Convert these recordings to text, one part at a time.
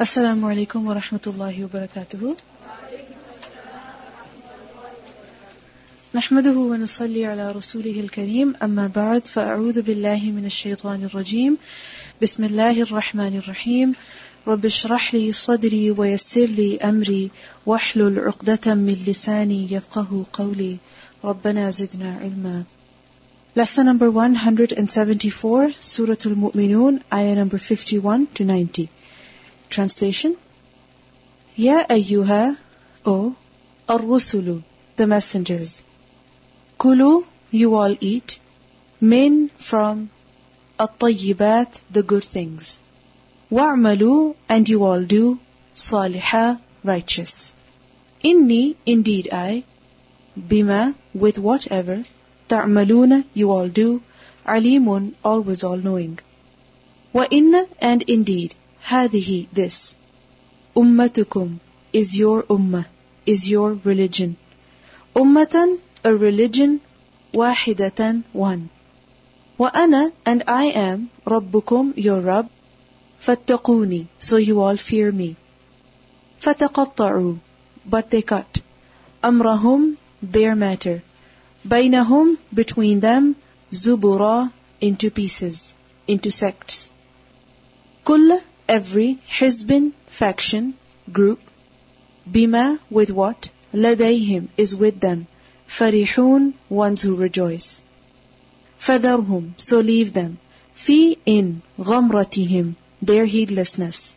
السلام عليكم ورحمة الله وبركاته. نحمده ونصلي على رسوله الكريم. أما بعد فأعوذ بالله من الشيطان الرجيم. بسم الله الرحمن الرحيم. رب اشرح لي صدري ويسر لي أمري. واحلل عقدة من لساني يفقه قولي. ربنا زدنا علما. Lesson number 174, Surah Al-Mu'minun, ayah number 51 to 90. Translation Ya ayyuha, O, ar-rusulu, the messengers. Kulu, you all eat, min from at-tayyibat, the good things. Wa'malu, and you all do, salihah, righteous. Inni, indeed I, bima, with whatever, ta'maluna, you all do, alimun, always all-knowing. Wa inna, and indeed, هذه this ummatukum is your ummah is your religion ummatan a religion wahidatan one wa ana and I am rabbukum your Rabb fattaquni so you all fear me fataqatta'u but they cut amrahum their matter bainahum between them zubura into pieces into sects kull every Hizbin faction group Bima with what? Ladayhim is with them. Farihun ones who rejoice. Fadarhum so leave them. Fi in ghamratihim their heedlessness.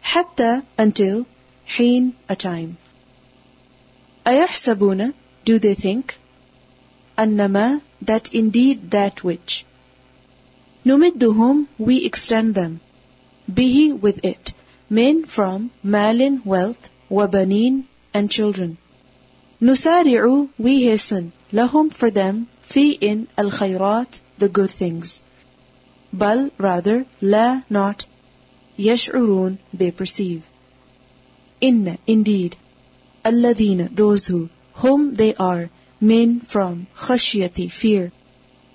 Hatta until Heen a time. Ayahsabuna do they think? Annama that indeed that which. Numidduhum we extend them bihi with it, men from malin wealth, wabanin and children. Nusari'u we hasten, lahum for them, fi in al khayrat the good things. Bal rather, la not, yash'urun they perceive. Inna indeed, alladhina those who, whom they are, men from khashyati fear.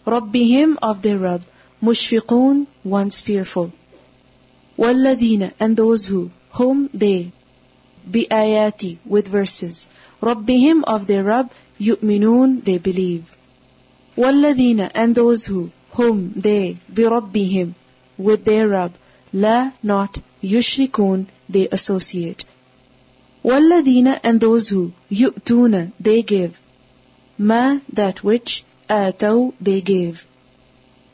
Rabbihim of their Rabb, mushfiqun once fearful. وَالَّذِينَ and those who, whom they, بِآيَاتِ with verses, رَبِّهِمْ of their Rabb, يُؤْمِنُونَ they believe. وَالَّذِينَ and those who, whom they, بِرَبِّهِمْ with their Rabb, la not, يُشْرِكُونَ they associate. وَالَّذِينَ and those who, يُؤْتُونَ they give. Ma that which, آتَوا they gave.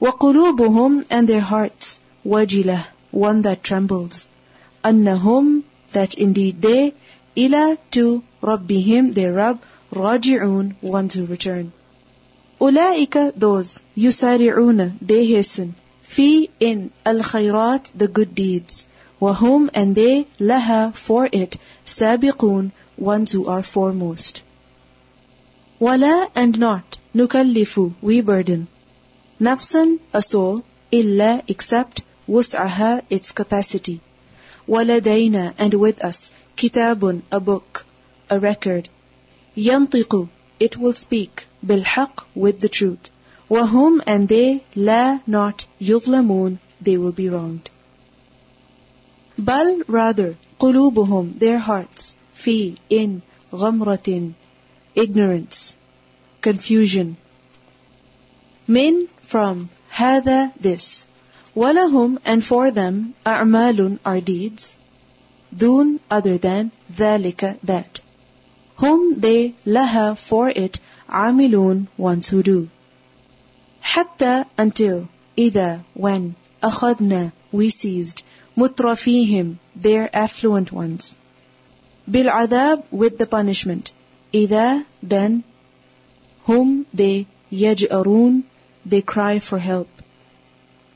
وَقُلُوبُهُمْ and their hearts, وَجِلَةٌ one that trembles. Annahum, that indeed they, ila to Rabbihim, their Rabb, raji'un, ones who return. Ulaika, those, yusari'una, they hasten, fi in al-khayrat, the good deeds. Wahum, and they, laha, for it, sabiqun, ones who are foremost. Wala, and not, nukallifu, we burden. Nafsan, a soul, illa, except, وسعها its capacity ولدينا and with us كتاب a book a record ينطق it will speak بالحق with the truth وهم and they لا not يظلمون they will be wronged بل rather قلوبهم their hearts في in غمرة ignorance confusion من from هذا this وَلَهُمْ and for them أَعْمَالٌ are deeds دون other than ذَلِكَ that whom they لها for it عاملون ones who do حتى until إذا when أخذنا we seized مترفيهم their affluent ones بالعذاب with the punishment إذا then whom they يجأرون they cry for help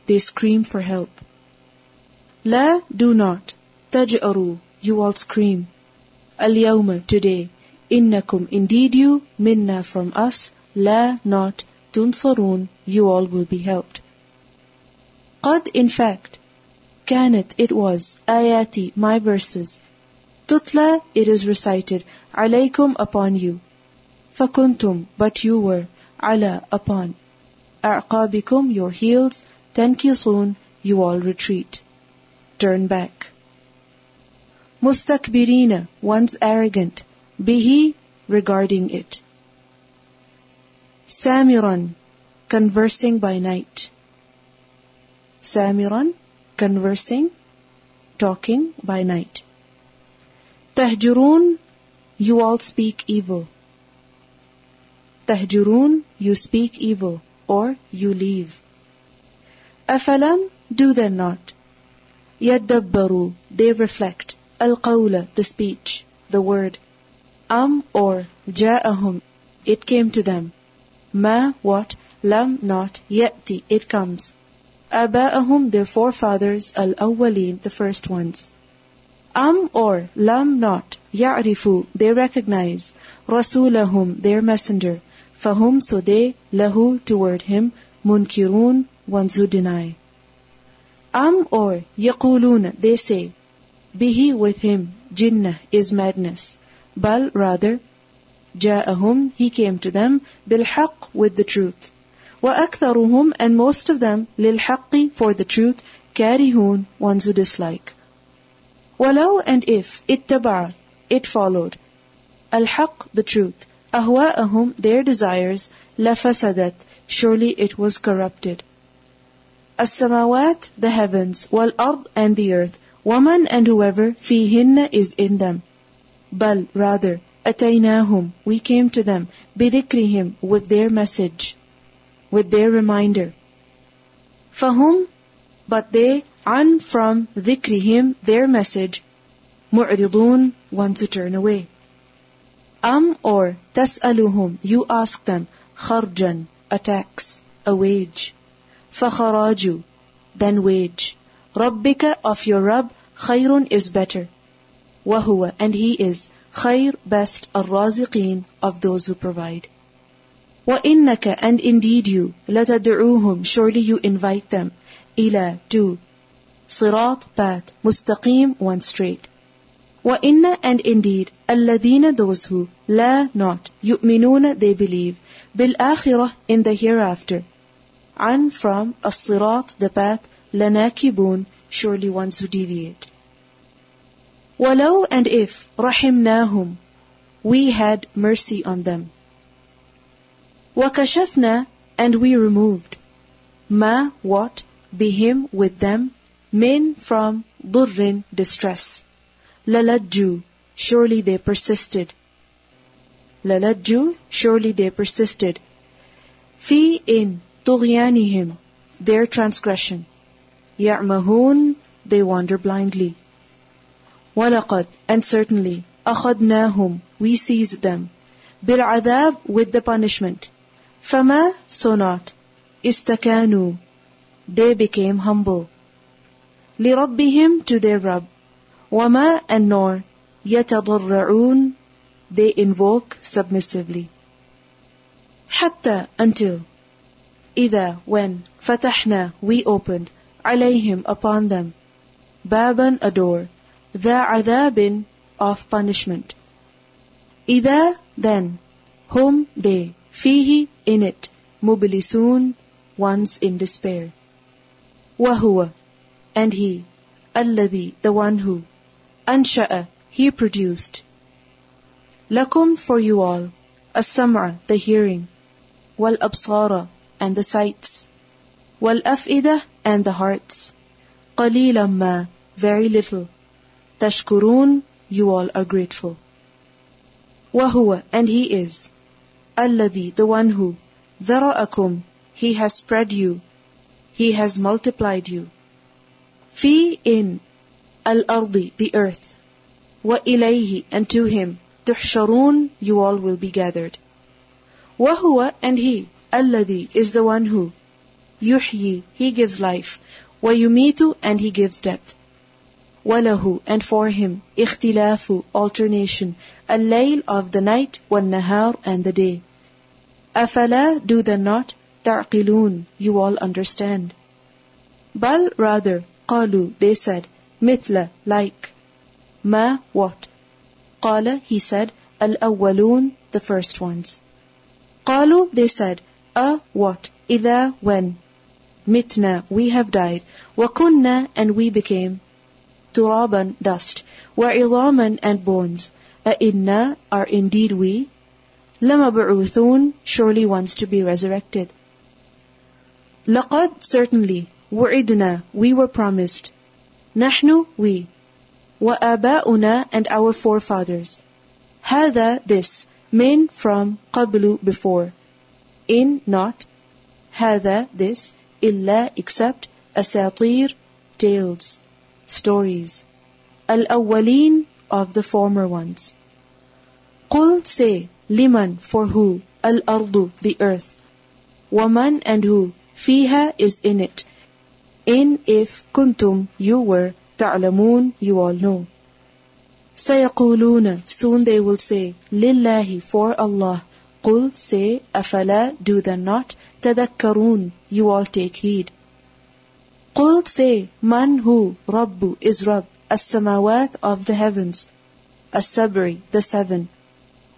they scream for help. La, do not. Taj'aru, you all scream. Al-yawma, today. Innakum, indeed you, minna from us. La, not. Tunsarun, you all will be helped. Qad, in fact. Kanat, it was. Ayati, my verses. Tutla, it is recited. Alaykum, upon you. Fakuntum, but you were. Ala, upon. A'qabikum, your heels. Tenkisun, you all retreat. Turn back. mustakbirina, one's arrogant, bihi, regarding it. Samiran, conversing by night. Samiran, conversing, talking by night. Tahjurun, you all speak evil. Tahjurun, you speak evil, or you leave. Afalam, do they not? Yadabbaru, they reflect. Al-qawla, the speech, the word. Am or ja'ahum, it came to them. Ma, what? Lam, not. Yati, it comes. Aba'ahum, their forefathers, al-awwaleen, the first ones. Am or lam not, ya'rifu, they recognize, rasulahum, their messenger, fahum, so they, lahu, toward him, munkirun, ones who deny. Am or yaquluna, they say, bihi with him, jinnah is madness. Bal rather, ja'ahum, he came to them, bilhaq with the truth. وأكثرهم and most of them للحق for the truth كارهون ones who dislike. ولو and if اتبع it followed الحق the truth أهواءهم their desires لفسدت surely it was corrupted. As-samawat, the heavens, والارض and the earth. Woman and whoever fihinna is in them. بل rather, ataynahum, we came to them, بِذِكْرِهِم with their message, with their reminder. فَهُم but they, عَنْ from ذِكْرِهِم their message, مُعْرِضُون want to turn away. Am or تسألهم you ask them, kharjan, a tax, a wage. فخراجu then wage. Rabbika of your Rabb khayrun is better. وهو and he is khayr best الرازقين of those who provide. وَإِنَّكَ and indeed you لَتَدْعُوهُمْ surely you invite them إلى to صراط path مستقيم one straight وَإِنَّ and indeed الَّذِينَ those who لا not يؤمنون they believe بالآخرة in the hereafter عن from الصراط the path لناكبون surely ones who deviate ولو and if رحمناهم we had mercy on them وَكَشَفْنَا And we removed. Ma what? Bihim with them. Min from ضُرٍ distress. لَلَجُّوا Surely they persisted. لَلَجُّوا Surely they persisted. Fi in طُغْيَانِهِمْ Their transgression. يَعْمَهُونَ They wander blindly. وَلَقَدْ And certainly أَخَذْنَاهُمْ We seized them. بِالْعَذَابِ With the punishment. فما so not istakanu they became humble لربهم to their Rabb وما and nor يتضرعون they invoke submissively حتى until إذا when فتحنا we opened عليهم upon them بابا a door ذا عذاب of punishment إذا then whom they فيه in it مبلسون once in despair وهو and he الذي the one who أنشأ he produced لكم for you all السمع the hearing والأبصار and the sights والأفئدة and the hearts قليلا ما very little تشكرون you all are grateful وهو and he is الذي the one who ذرأكم he has spread you he has multiplied you في in الأرض the earth وإليه and to him تحشرون you all will be gathered وهو and he Alladhi is the one who yuhyi, he gives life. Wa yumitu, and he gives death. Walahu, and for him, ikhtilafu, alternation, al-layl of the night, wal-nahar, and the day. Afala, do the not, ta'qilun, you all understand. Bal, rather, qalu, they said, mithla, like. Ma, what? Qala, he said, al-awwalun, the first ones. Qalu, they said, a what إذا when mitna we have died وكنا and we became turaban dust, وعظاما and bones. أئنا are indeed we, لمبعوثون surely wants to be resurrected. لقد certainly, وعدنا we were promised. نحن we, وآباؤنا and our forefathers. هذا this, min from قبل before. In not, هذا this, إلا except أساطير tales, stories. الأولين of the former ones. قل say, liman for who, الأرض the earth. ومن and who, فيها is in it. In if kuntum you were, تعلمون you all know. سيقولون soon they will say, لله for Allah. قل say, أفلا do they not, تذكرون you all take heed. قل say, man who, Rabbu is Rabb, as-samawat of the heavens, as-sabri, the seven,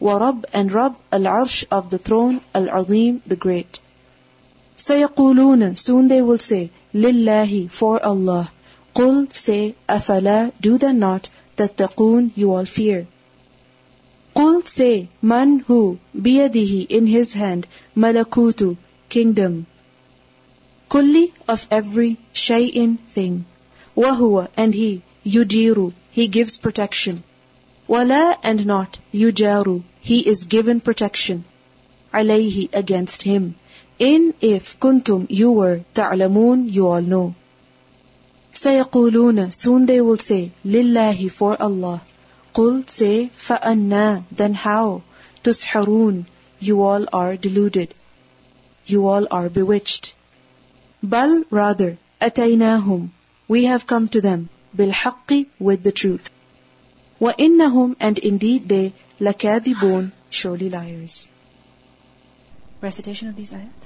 Rabb and Rabb al-arsh of the throne, al-azim, the great. سيقولون, soon they will say, lillahi, for Allah. قل say, أفلا, do they not, تتقون, you all fear. Qul say, Man who, biyadihi, in his hand, malakutu, kingdom. Kulli, of every, shay'in, thing. Wahua, and he, yujiru, he gives protection. Wala, and not, yujaru, he is given protection. Alayhi, against him. In, if, kuntum, you were, ta'lamun, you all know. Sayaquluna, soon they will say, Lillahi, for Allah. قل say فأنا then how تسحرون you all are deluded you all are bewitched Bal rather, أتيناهم, we have come to them, بالحق with the truth. وإنهم and indeed they, لكاذبون, surely liars. Recitation of these ayat.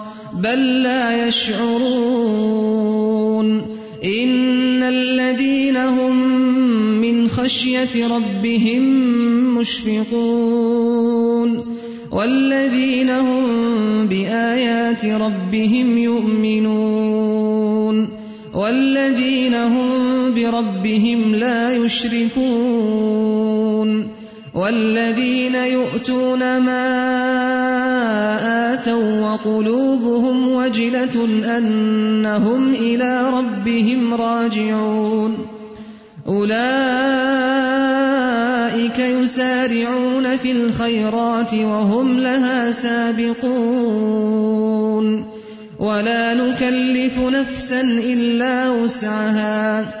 بل لا يشعرون. إن الذين هم من خشية ربهم مشفقون. والذين هم بآيات ربهم يؤمنون. والذين هم بربهم لا يشركون. والذين يؤتون ما آتوا وقلوبهم وجلة أنهم إلى ربهم راجعون. أولئك يسارعون في الخيرات وهم لها سابقون. ولا نكلف نفسا إلا وسعها.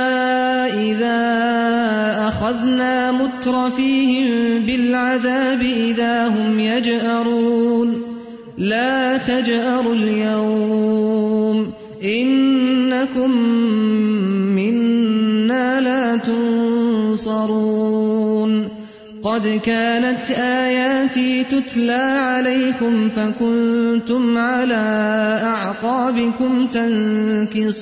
أخذنا مترفيهم بالعذاب إذا هم يجأرون. لا تجأروا اليوم. إنكم منا لا تنصرون. قد كانت آياتي تتلى عليكم فكنتم على أعقابكم تنكصون.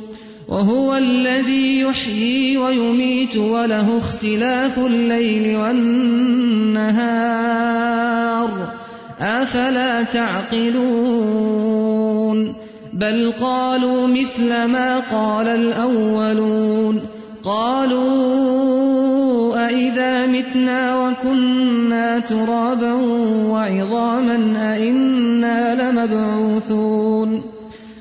وَهُوَ الَّذِي يُحْيِي وَيُمِيتُ وَلَهُ اخْتِلَافُ اللَّيْلِ وَالنَّهَارِ ۚ. أَفَلَا تَعْقِلُونَ؟ بَلْ قَالُوا مِثْلَ مَا قَالَ الْأَوَّلُونَ. قَالُوا أَإِذَا مِتْنَا وَكُنَّا تُرَابًا وَعِظَامًا أَإِنَّا لَمَبْعُوثُونَ.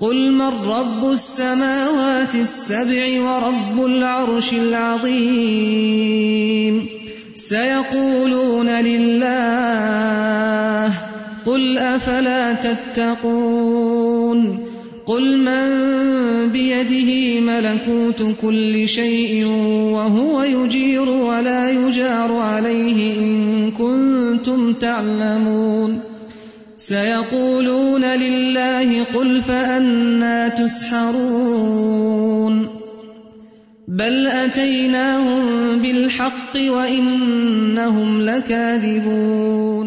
قُلْ مَن رَّبُّ السَّمَاوَاتِ السَّبْعِ وَرَبُّ الْعَرْشِ الْعَظِيمِ سَيَقُولُونَ لِلَّهِ ۚ قُلْ أَفَلَا تَتَّقُونَ قُلْ مَن بِيَدِهِ مَلَكُوتُ كُلِّ شَيْءٍ وَهُوَ يُجِيرُ وَلَا يُجَارُ عَلَيْهِ إِن كُنتُمْ تَعْلَمُونَ سَيَقُولُونَ لِلَّهِ قُلْ فَأَنَّىٰ تُسْحَرُونَ. بَلْ أَتَيْنَاهُم بِالْحَقِّ وَإِنَّهُمْ لَكَاذِبُونَ.